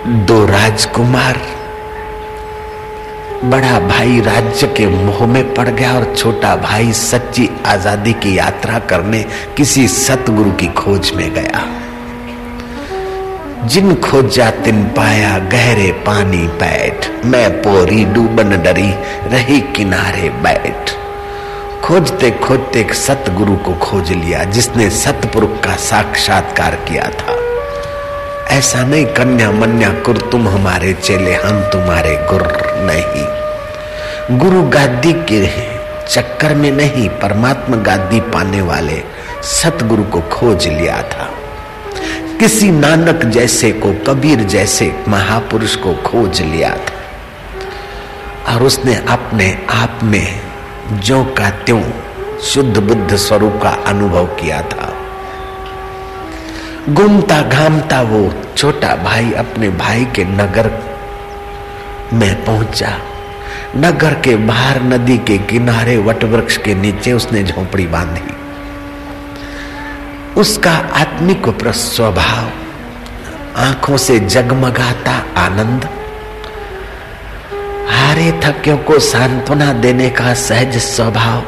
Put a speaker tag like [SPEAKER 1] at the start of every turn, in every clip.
[SPEAKER 1] दो राजकुमार, बड़ा भाई राज्य के मोह में पड़ गया और छोटा भाई सच्ची आज़ादी की यात्रा करने किसी सतगुरु की खोज में गया। जिन खोजा तिन पाया गहरे पानी बैठ, मैं पोरी डूबन डरी रही किनारे बैठ। खोजते खोजते सतगुरु को खोज लिया, जिसने सतपुरुष का साक्षात्कार किया था। ऐसा नहीं, कन्या मन्या कुर, तुम हमारे चेले, हम तुम्हारे गुर नहीं। गुरु गादी के चक्कर में नहीं, परमात्मा गादी पाने वाले सतगुरु को खोज लिया था। किसी नानक जैसे को, कबीर जैसे महापुरुष को खोज लिया था। और उसने अपने आप में जो का त्यों शुद्ध बुद्ध स्वरूप का अनुभव किया था। घूमता घामता वो छोटा भाई अपने भाई के नगर में पहुँचा। नगर के बाहर नदी के किनारे वटवृक्ष के नीचे उसने झोपड़ी बांधी। उसका आत्मिक स्वभाव आँखों से जगमगाता आनंद, हारे थक्यों को सांत्वना देने का सहज स्वभाव।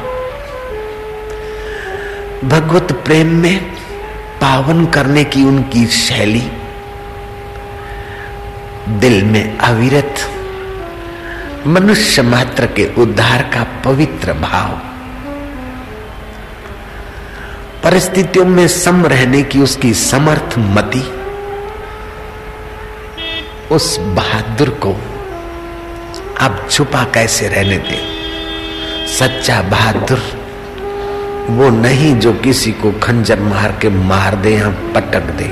[SPEAKER 1] भगवत प्रेम में पावन करने की उनकी शैली। दिल में अविरत, मनुष्य मात्र के उद्धार का पवित्र भाव। परिस्थितियों में सम रहने की उसकी समर्थ मति, उस बहादुर को आप छुपा कैसे रहने दे? सच्चा बहादुर वो नहीं जो किसी को खंजर मार के मार दे या पटक दे।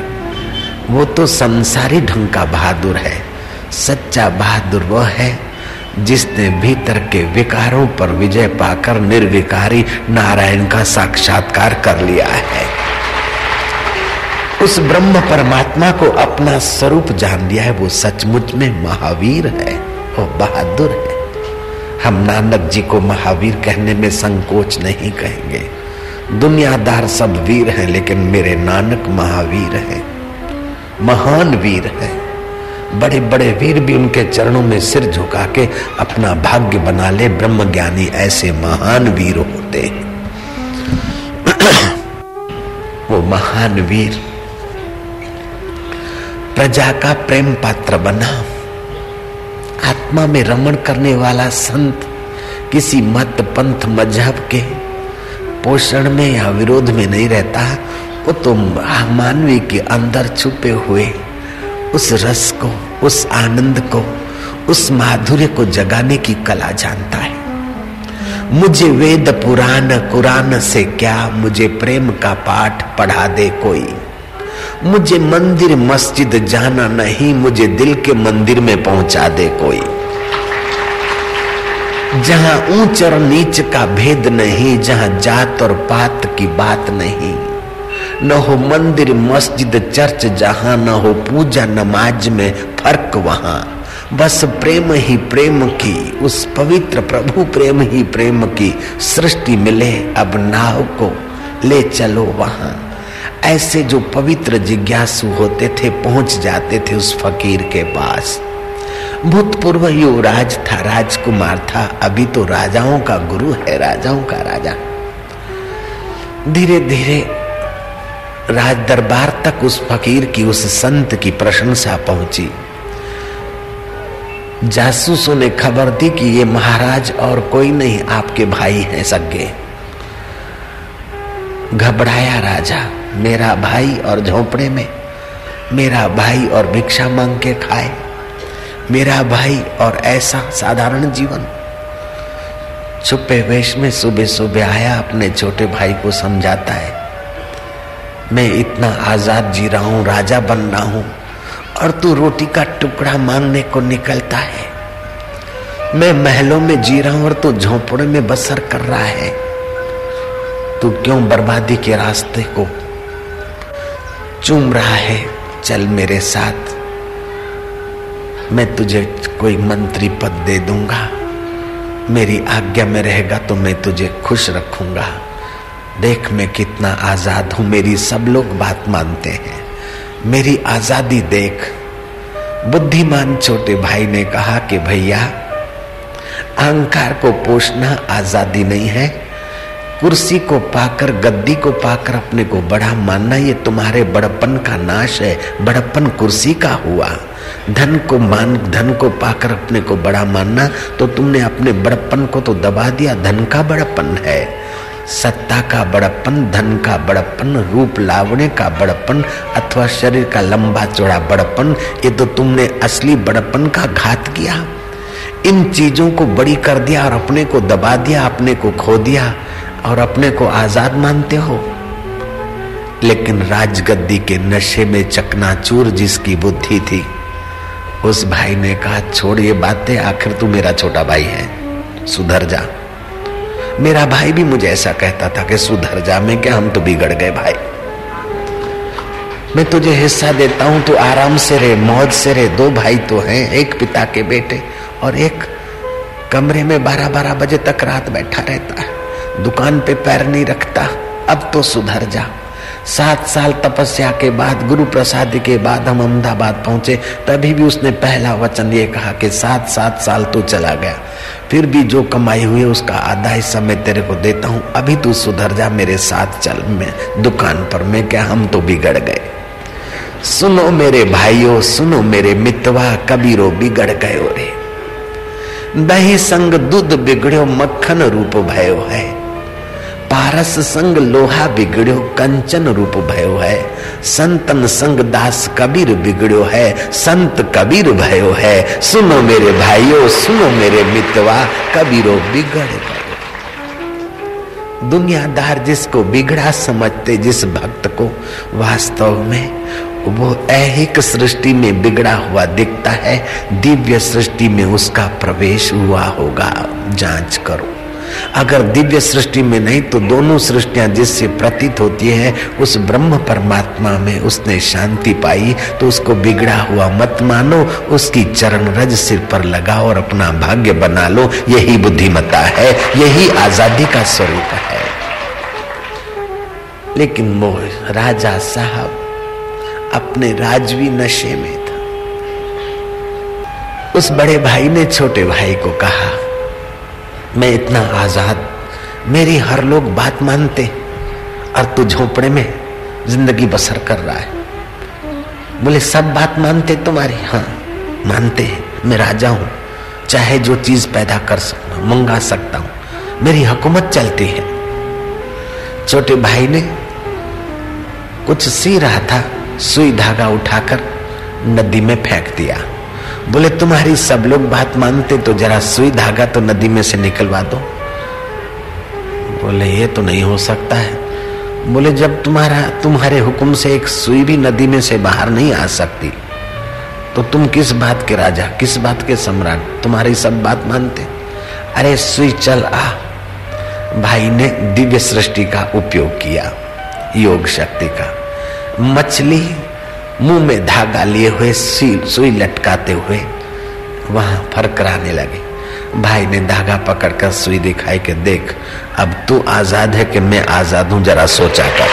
[SPEAKER 1] वो तो संसारी ढंग का बहादुर है। सच्चा बहादुर वो है जिसने भीतर के विकारों पर विजय पाकर निर्विकारी नारायण का साक्षात्कार कर लिया है। उस ब्रह्म परमात्मा को अपना स्वरूप जान लिया है। वो सचमुच में महावीर है वो बहादुर है। हम नानक जी को महावीर कहने में संकोच नहीं कहेंगे। दुनियादार सब वीर हैं, लेकिन मेरे नानक महावीर हैं, महान वीर हैं। बड़े बड़े वीर भी उनके चरणों में सिर झुका के अपना भाग्य बना ले ब्रह्म ज्ञानी ऐसे महान वीर होते हैं। वो महान वीर, प्रजा का प्रेम पात्र बना, आत्मा में रमण करने वाला संत, किसी मत पंथ मज़हब के पोषण में या विरोध में नहीं रहता, वो तो मानवी के अंदर छुपे हुए, उस रस को, उस आनंद को, उस माधुर्य को जगाने की कला जानता है। मुझे वेद पुराण, कुरान से क्या, मुझे प्रेम का पाठ पढ़ा दे कोई। मुझे मंदिर, मस्जिद जाना नहीं, मुझे दिल के मंदिर में पहुँचा दे कोई। जहाँ ऊंच और नीच का भेद नहीं, जहाँ जात और पात की बात नहीं। न हो मंदिर, मस्जिद, चर्च, जहाँ न हो पूजा, नमाज़ में फ़र्क वहाँ। बस प्रेम ही प्रेम की, उस पवित्र प्रभु प्रेम ही प्रेम की सृष्टि मिले, अब नाव को ले चलो वहाँ। ऐसे जो पवित्र जिज्ञासु होते थे, पहुँच जाते थे उस फकीर के पास। भूतपूर्व युवराज था, राजकुमार था। अभी तो राजाओं का गुरु है, राजाओं का राजा। धीरे धीरे राज दरबार तक उस फकीर की, उस संत की प्रशंसा पहुँची। जासूसों ने खबर दी कि ये महाराज और कोई नहीं, आपके भाई हैं सगे घबराया राजा, मेरा भाई और झोपड़े में, मेरा भाई और भिक्षा मांग के खाए। मेरा भाई और ऐसा साधारण जीवन। छुपे वेश में सुबह सुबह आया, अपने छोटे भाई को समझाता है। मैं इतना आज़ाद जी रहा हूँ, राजा बन रहा हूँ, और तू रोटी का टुकड़ा मांगने को निकलता है। मैं महलों में जी रहा हूँ और तू झोपड़े में बसर कर रहा है। तू क्यों बर्बादी के रास्ते को चूम रहा है? चल मेरे साथ। मैं तुझे कोई मंत्री पद दे दूँगा। मेरी आज्ञा में रहेगा तो मैं तुझे खुश रखूँगा। देख मैं कितना आज़ाद हूँ, मेरी सब लोग बात मानते हैं। मेरी आज़ादी देख। बुद्धिमान छोटे भाई ने कहा कि भैया, अहंकार को पोषना आज़ादी नहीं है। कुर्सी को पाकर, गद्दी को पाकर अपने को बड़ा मानना, ये तुम्हारे बड़पन का नाश है। बड़पन कुर्सी का हुआ। धन को मान, धन को पाकर अपने को बड़ा मानना तो तुमने अपने बड़पन को तो दबा दिया। धन का बड़पन है। सत्ता का बड़पन धन का बड़पन रूप लावने का बड़पन अथवा शरीर का लंबा चौड़ा बड़पन ये तो तुमने असली बड़पन का घात किया। इन चीज़ों को बड़ी कर दिया और अपने को दबा दिया, अपने को खो दिया। और अपने को आज़ाद मानते हो। लेकिन राजगद्दी के नशे में चकनाचूर जिसकी बुद्धि थी, उस भाई ने कहा, छोड़ ये बातें, आखिर तू मेरा छोटा भाई है। सुधर जा। मेरा भाई भी मुझे ऐसा कहता था कि सुधर जा, मैं क्या, हम तो बिगड़ गए भाई। मैं तुझे हिस्सा देता हूँ तो आराम से रहे, मौज से रहे। दो भाई तो हैं, एक पिता के बेटे और एक कमरे में बारह बारह बजे तक रात बैठा रहता है। दुकान पे पैर नहीं रखता। अब तो सुधर जा। सात साल तपस्या के बाद, गुरु प्रसाद के बाद हम अहमदाबाद पहुँचे, तभी भी उसने पहला वचन ये कहा कि सात सात साल तो चला गया। फिर भी जो कमाई हुई उसका आधा हिस्सा मैं तेरे को देता हूँ। अभी तू सुधर जा मेरे साथ चल मैं दुकान पर, मैं क्या हम तो बिगड़ गए। सुनो मेरे भाइयों, सुनो मेरे मितवा, कबीरो बिगड़ गयो रे। दही संग दूध बिगड़ो मक्खन रूप भयो है। पारस संग लोहा बिगड़ो कंचन रूप भयो है। संतन संग दास कबीर बिगड़ो है। संत कबीर भयो है। सुनो मेरे भाइयों, सुनो मेरे मितवा, कबीरो बिगड़ गए दुनियादार जिसको बिगड़ा समझते जिस भक्त को, वास्तव में वो ऐहिक सृष्टि में बिगड़ा हुआ दिखता है। दिव्य सृष्टि में उसका प्रवेश हुआ होगा। जाँच करो। अगर दिव्य सृष्टि में नहीं तो दोनों सृष्टियाँ जिससे प्रतीत होती है, उस ब्रह्म परमात्मा में उसने शांति पाई तो उसको बिगड़ा हुआ मत मानो, उसकी चरण रज सिर पर लगाओ और अपना भाग्य बना लो। यही बुद्धिमता है, यही आज़ादी का स्वरूप है। लेकिन मोह, राजा साहब, अपने राजवी नशे में था। उस बड़े भाई ने छोटे भाई को कहा मैं इतना आज़ाद, मेरी हर लोग बात मानते और तू झोपड़े में ज़िंदगी बसर कर रहा है। बोले, सब बात मानते तुम्हारी? हाँ मानते हैं। मैं राजा हूँ, चाहे जो चीज़ पैदा कर सकता मंगा सकता हूँ, मेरी हुकूमत चलती है। छोटे भाई ने कुछ सी रहा था, सुई धागा उठाकर नदी में फेंक दिया। बोले, तुम्हारी सब लोग बात मानते तो जरा सुई धागा तो नदी में से निकलवा दो। बोले, ये तो नहीं हो सकता है। बोले, जब तुम्हारा, तुम्हारे हुक्म से एक सुई भी नदी में से बाहर नहीं आ सकती तो तुम किस बात के राजा, किस बात के सम्राट, तुम्हारी सब बात मानते? अरे, सुई, चल आ। भाई ने दिव्य सृष्टि का उपयोग किया, योग शक्ति का। मछली मुँह में धागा लिए हुए सुई लटकाते हुए वहाँ फरकराने लगे। भाई ने धागा पकड़कर सुई दिखाई के देख, अब तू आज़ाद है कि मैं आज़ाद हूँ, जरा सोचा कर।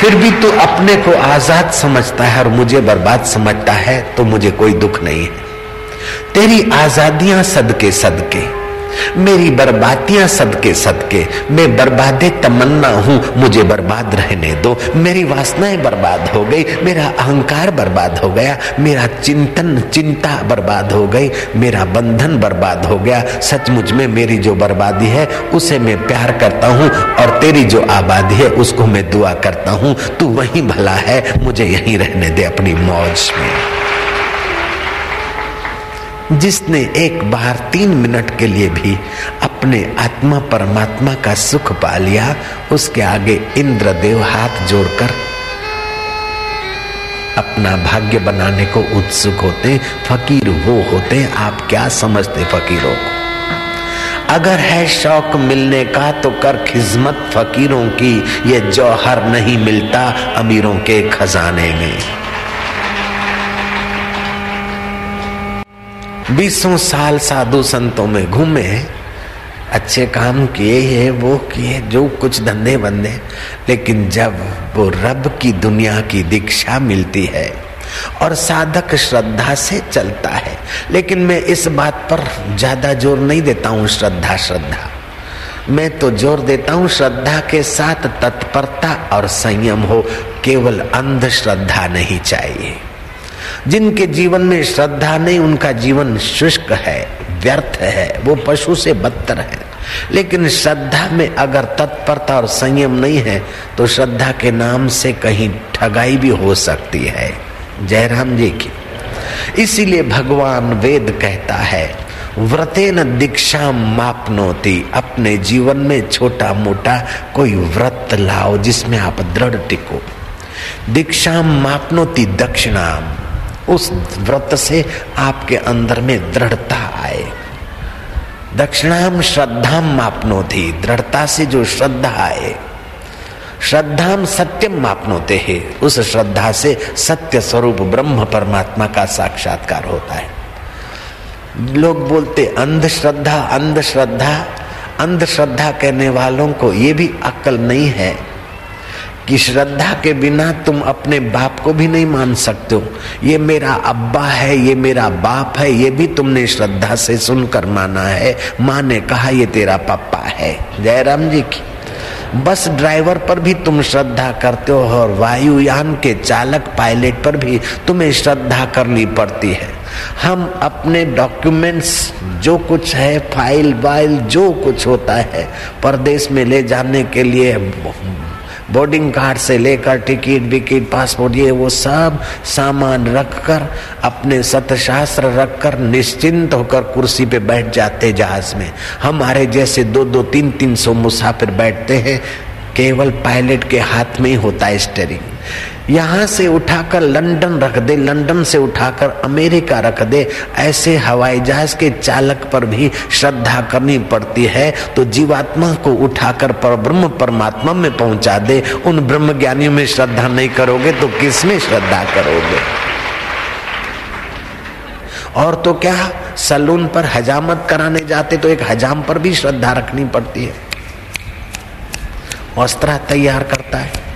[SPEAKER 1] फिर भी तू अपने को आज़ाद समझता है और मुझे बर्बाद समझता है तो मुझे कोई दुख नहीं है। तेरी आजादियाँ सदके सदके। मेरी बर्बादियाँ सदके सदके मैं बर्बादे तमन्ना हूँ, मुझे बर्बाद रहने दो। मेरी वासनाएँ बर्बाद हो गई, मेरा अहंकार बर्बाद हो गया, मेरा चिंतन, चिंता बर्बाद हो गई, मेरा बंधन बर्बाद हो गया। सचमुच में मेरी जो बर्बादी है, उसे मैं प्यार करता हूँ, और तेरी जो आबादी है, उसको मैं दुआ करता हूँ। तू वही भला है, मुझे यहीं रहने दे अपनी मौज में। जिसने एक बार तीन मिनट के लिए भी अपने आत्मा परमात्मा का सुख पा लिया, उसके आगे इंद्रदेव हाथ जोड़कर अपना भाग्य बनाने को उत्सुक होते फकीर वो होते आप क्या समझते फकीरों को? अगर है शौक मिलने का तो कर खिदमत फकीरों की। ये जौहर नहीं मिलता अमीरों के खजाने में। बीसों साल साधु संतों में घूमे, अच्छे काम किए ये वो किए, जो कुछ धंधे बंदे लेकिन जब वो रब की दुनिया की दीक्षा मिलती है और साधक श्रद्धा से चलता है, लेकिन मैं इस बात पर ज़्यादा ज़ोर नहीं देता हूँ श्रद्धा श्रद्धा। मैं तो ज़ोर देता हूँ श्रद्धा के साथ तत्परता और संयम हो, केवल अंधश्रद्धा नहीं चाहिए। जिनके जीवन में श्रद्धा नहीं, उनका जीवन शुष्क है, व्यर्थ है, वो पशु से बदतर है। लेकिन श्रद्धा में अगर तत्परता और संयम नहीं है तो श्रद्धा के नाम से कहीं ठगाई भी हो सकती है। जयराम जी की। इसीलिए भगवान वेद कहता है, व्रतेन दीक्षा मापनोती, अपने जीवन में छोटा मोटा कोई व्रत लाओ जिसमें आप दृढ़ टिको। दीक्षा मापनोती दक्षिणाम उस व्रत से आपके अंदर में दृढ़ता आए। दक्षिणाम श्रद्धाम मापनो थी दृढ़ता से जो श्रद्धा आए, श्रद्धाम सत्यम मापनोते है। उस श्रद्धा से सत्य स्वरूप ब्रह्म परमात्मा का साक्षात्कार होता है। लोग बोलते अंधश्रद्धा अंधश्रद्धा अंधश्रद्धा कहने वालों को ये भी अक्ल नहीं है कि श्रद्धा के बिना तुम अपने बाप को भी नहीं मान सकते हो। ये मेरा अब्बा है, ये मेरा बाप है, ये भी तुमने श्रद्धा से सुनकर माना है। माँ ने कहा, ये तेरा पप्पा है। जयराम जी की। बस ड्राइवर पर भी तुम श्रद्धा करते हो और वायुयान के चालक पायलट पर भी तुम्हें श्रद्धा करनी पड़ती है। हम अपने डॉक्यूमेंट्स, जो कुछ है, फ़ाइल वाइल, जो कुछ होता है, परदेश में ले जाने के लिए बोर्डिंग कार्ड से लेकर टिकट विकेट पासपोर्ट, ये वो सब सामान रखकर, अपने सतशास्त्र रखकर, निश्चिंत होकर कुर्सी पे बैठ जाते जहाज़ में। हमारे जैसे दो दो तीन तीन सौ मुसाफिर बैठते हैं, केवल पायलट के हाथ में ही होता है स्टेरिंग यहाँ से उठाकर लंदन रख दे, लंदन से उठाकर अमेरिका रख दे। ऐसे हवाई जहाज़ के चालक पर भी श्रद्धा करनी पड़ती है। तो जीवात्मा को उठाकर पर ब्रह्म परमात्मा में पहुँचा दे। उन ब्रह्म ज्ञानियों में श्रद्धा नहीं करोगे तो किसमें श्रद्धा करोगे? और तो क्या? सलून पर हजामत कराने जाते तो एक हजाम पर भी श्रद्धा रखनी पड़ती है। वस्त्र तैयार करता है।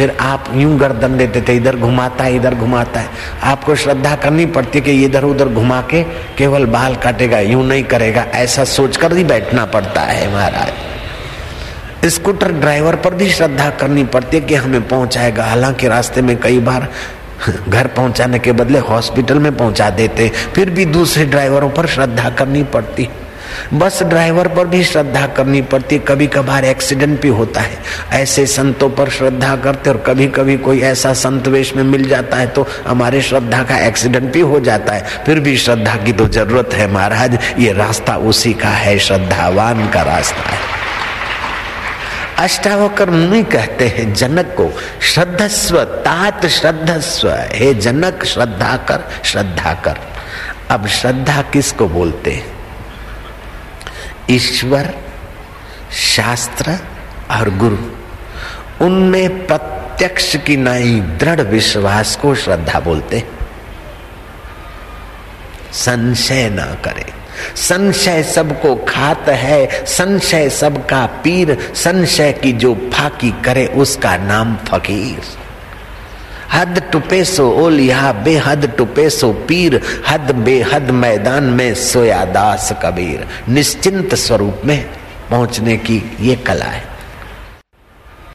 [SPEAKER 1] फिर आप यूँ गर्दन देते थे, इधर घुमाता है, इधर घुमाता है। आपको श्रद्धा करनी पड़ती है कि इधर उधर घुमा के केवल बाल काटेगा, यूँ नहीं करेगा। ऐसा सोचकर ही बैठना पड़ता है महाराज। स्कूटर ड्राइवर पर भी श्रद्धा करनी पड़ती है कि हमें पहुंचाएगा। हालाँकि रास्ते में कई बार घर पहुँचाने के बदले हॉस्पिटल में पहुँचा देते, फिर भी दूसरे ड्राइवरों पर श्रद्धा करनी पड़ती। है बस ड्राइवर पर भी श्रद्धा करनी पड़ती कभी कभार एक्सीडेंट भी होता है। ऐसे संतों पर श्रद्धा करते और कभी कभी कोई ऐसा संत वेश में मिल जाता है तो हमारे श्रद्धा का एक्सीडेंट भी हो जाता है। फिर भी श्रद्धा की तो ज़रूरत है महाराज, ये रास्ता उसी का है, श्रद्धावान का रास्ता है। अष्टावकर मुनि कहते हैं, जनक को श्रद्धस्व तात श्रद्धस्व हे जनक, श्रद्धा कर श्रद्धा कर। अब श्रद्धा किसको बोलते हैं? ईश्वर, शास्त्र और गुरु, उनमें प्रत्यक्ष की नई दृढ़ विश्वास को श्रद्धा बोलते संशय ना करे। संशय सबको खात है, संशय सबका पीर, संशय की जो फाकी करे उसका नाम फकीर। हद टुपे सो ओलिया, बेहद टुपे सो पीर, हद बेहद मैदान में सोया दास कबीर। निश्चिंत स्वरूप में पहुँचने की ये कला है।